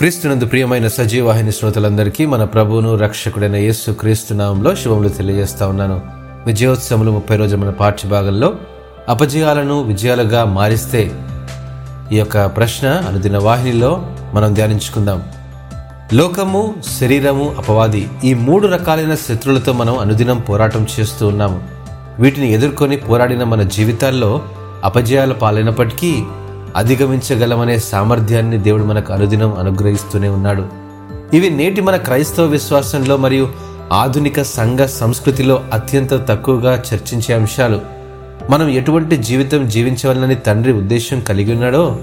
క్రీస్తునందు ప్రియమైన సజీవాహిని శ్రోతలందరికీ మన ప్రభువును రక్షకుడైన యేసు క్రీస్తు నామంలో శుభములు తెలియజేస్తా ఉన్నాను. విజయోత్సవములు ముప్పై రోజు మన పాఠ్యభాగంలో అపజయాలను విజయాలుగా మారిస్తే ఈ యొక్క ప్రశ్న అనుదిన వాహినిలో మనం ధ్యానించుకుందాం. లోకము శరీరము అపవాది ఈ మూడు రకాలైన శత్రువులతో మనం అనుదినం పోరాటం చేస్తూ ఉన్నాము. వీటిని ఎదుర్కొని పోరాడిన మన జీవితాల్లో అపజయాల పాలైనప్పటికీ అధిగమించగలమనే సామర్థ్యాన్ని దేవుడు మనకు అనుదినం అనుగ్రహిస్తూనే ఉన్నాడు. ఇవి నేటి మన క్రైస్తవ విశ్వాసంలో మరియు ఆధునిక సంఘ సంస్కృతిలో అత్యంత తక్కువగా చర్చించే అంశాలు. మనం ఎటువంటి జీవితం జీవించవాలని తండ్రి ఉద్దేశం కలిగి ఉన్నాడో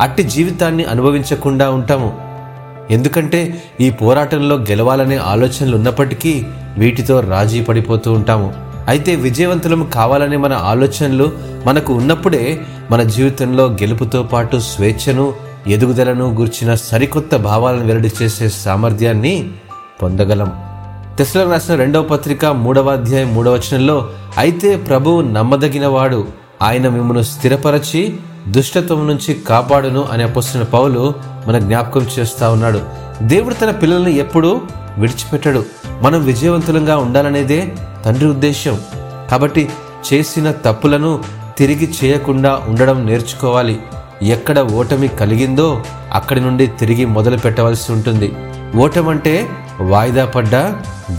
అట్టి జీవితాన్ని అనుభవించకుండా ఉంటాము. ఎందుకంటే ఈ పోరాటంలో గెలవాలనే ఆలోచనలు ఉన్నప్పటికీ వీటితో రాజీ పడిపోతూ ఉంటాము. అయితే విజయవంతులం కావాలనే మన ఆలోచనలు మనకు ఉన్నప్పుడే మన జీవితంలో గెలుపుతో పాటు స్వేచ్ఛను ఎదుగుదలను గూర్చిన సరికొత్త భావాలను వెల్లడి చేసే సామర్థ్యాన్ని పొందగలం. తెసలకు రాసిన రెండవ పత్రిక మూడవ అధ్యాయం మూడవ వచనంలో అయితే ప్రభువు నమ్మదగినవాడు ఆయన మిమ్మల్ని స్థిరపరచి దుష్టత్వం నుంచి కాపాడును అని అపొస్తున్న పౌలు మన జ్ఞాపకం చేస్తూ ఉన్నాడు. దేవుడు తన పిల్లల్ని ఎప్పుడూ విడిచిపెట్టడు. మనం విజయవంతులంగా ఉండాలనేదే తండ్రి ఉద్దేశం కాబట్టి చేసిన తప్పులను తిరిగి చేయకుండా ఉండడం నేర్చుకోవాలి. ఎక్కడ ఓటమి కలిగిందో అక్కడి నుండి తిరిగి మొదలు పెట్టవలసి ఉంటుంది. ఓటమంటే వాయిదా పడ్డ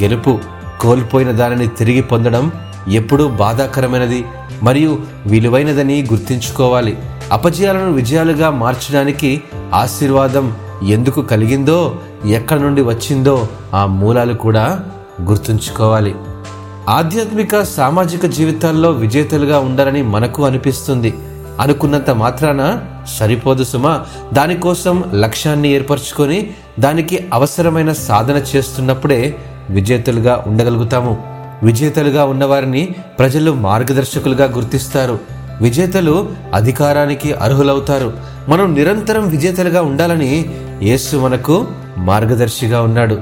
గెలుపు. కోల్పోయిన దానిని తిరిగి పొందడం ఎప్పుడూ బాధాకరమైనది మరియు విలువైనదని గుర్తుంచుకోవాలి. అపజయాలను విజయాలుగా మార్చడానికి ఆశీర్వాదం ఎందుకు కలిగిందో ఎక్కడి నుండి వచ్చిందో ఆ మూలాలు కూడా గుర్తుంచుకోవాలి. ఆధ్యాత్మిక సామాజిక జీవితాల్లో విజేతలుగా ఉండాలని మనకు అనిపిస్తుంది. అనుకున్నంత మాత్రాన సరిపోదు సుమా. దానికోసం లక్ష్యాన్ని ఏర్పరచుకొని దానికి అవసరమైన సాధన చేస్తున్నప్పుడే విజేతలుగా ఉండగలుగుతాము. విజేతలుగా ఉన్నవారిని ప్రజలు మార్గదర్శకులుగా గుర్తిస్తారు. విజేతలు అధికారానికి అర్హులవుతారు. మనం నిరంతరం విజేతలుగా ఉండాలని యేసు మనకు మార్గదర్శిగా ఉన్నాడు.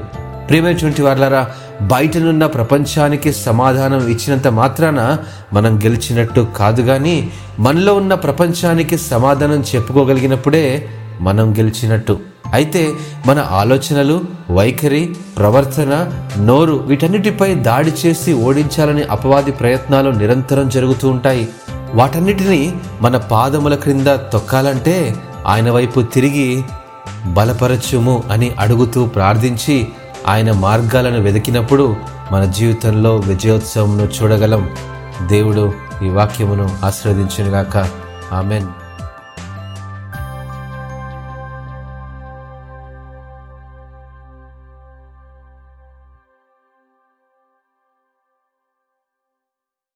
ప్రియమైనటువంటి వాళ్ళరా బయటనున్న ప్రపంచానికి సమాధానం ఇచ్చినంత మాత్రాన మనం గెలిచినట్టు కాదు కానీ మనలో ఉన్న ప్రపంచానికి సమాధానం చెప్పుకోగలిగినప్పుడే మనం గెలిచినట్టు. అయితే మన ఆలోచనలు వైఖరి ప్రవర్తన నోరు వీటన్నిటిపై దాడి చేసి ఓడించాలని అపవాది ప్రయత్నాలు నిరంతరం జరుగుతూ ఉంటాయి. వాటన్నిటిని మన పాదముల క్రింద తొక్కాలంటే ఆయన వైపు తిరిగి బలపరచుము అని అడుగుతూ ప్రార్థించి ఆయన మార్గాలను వెతికినప్పుడు మన జీవితంలో విజయోత్సవంను చూడగలం. దేవుడు ఈ వాక్యమును ఆశీర్వదించునుగాక. ఆమెన్.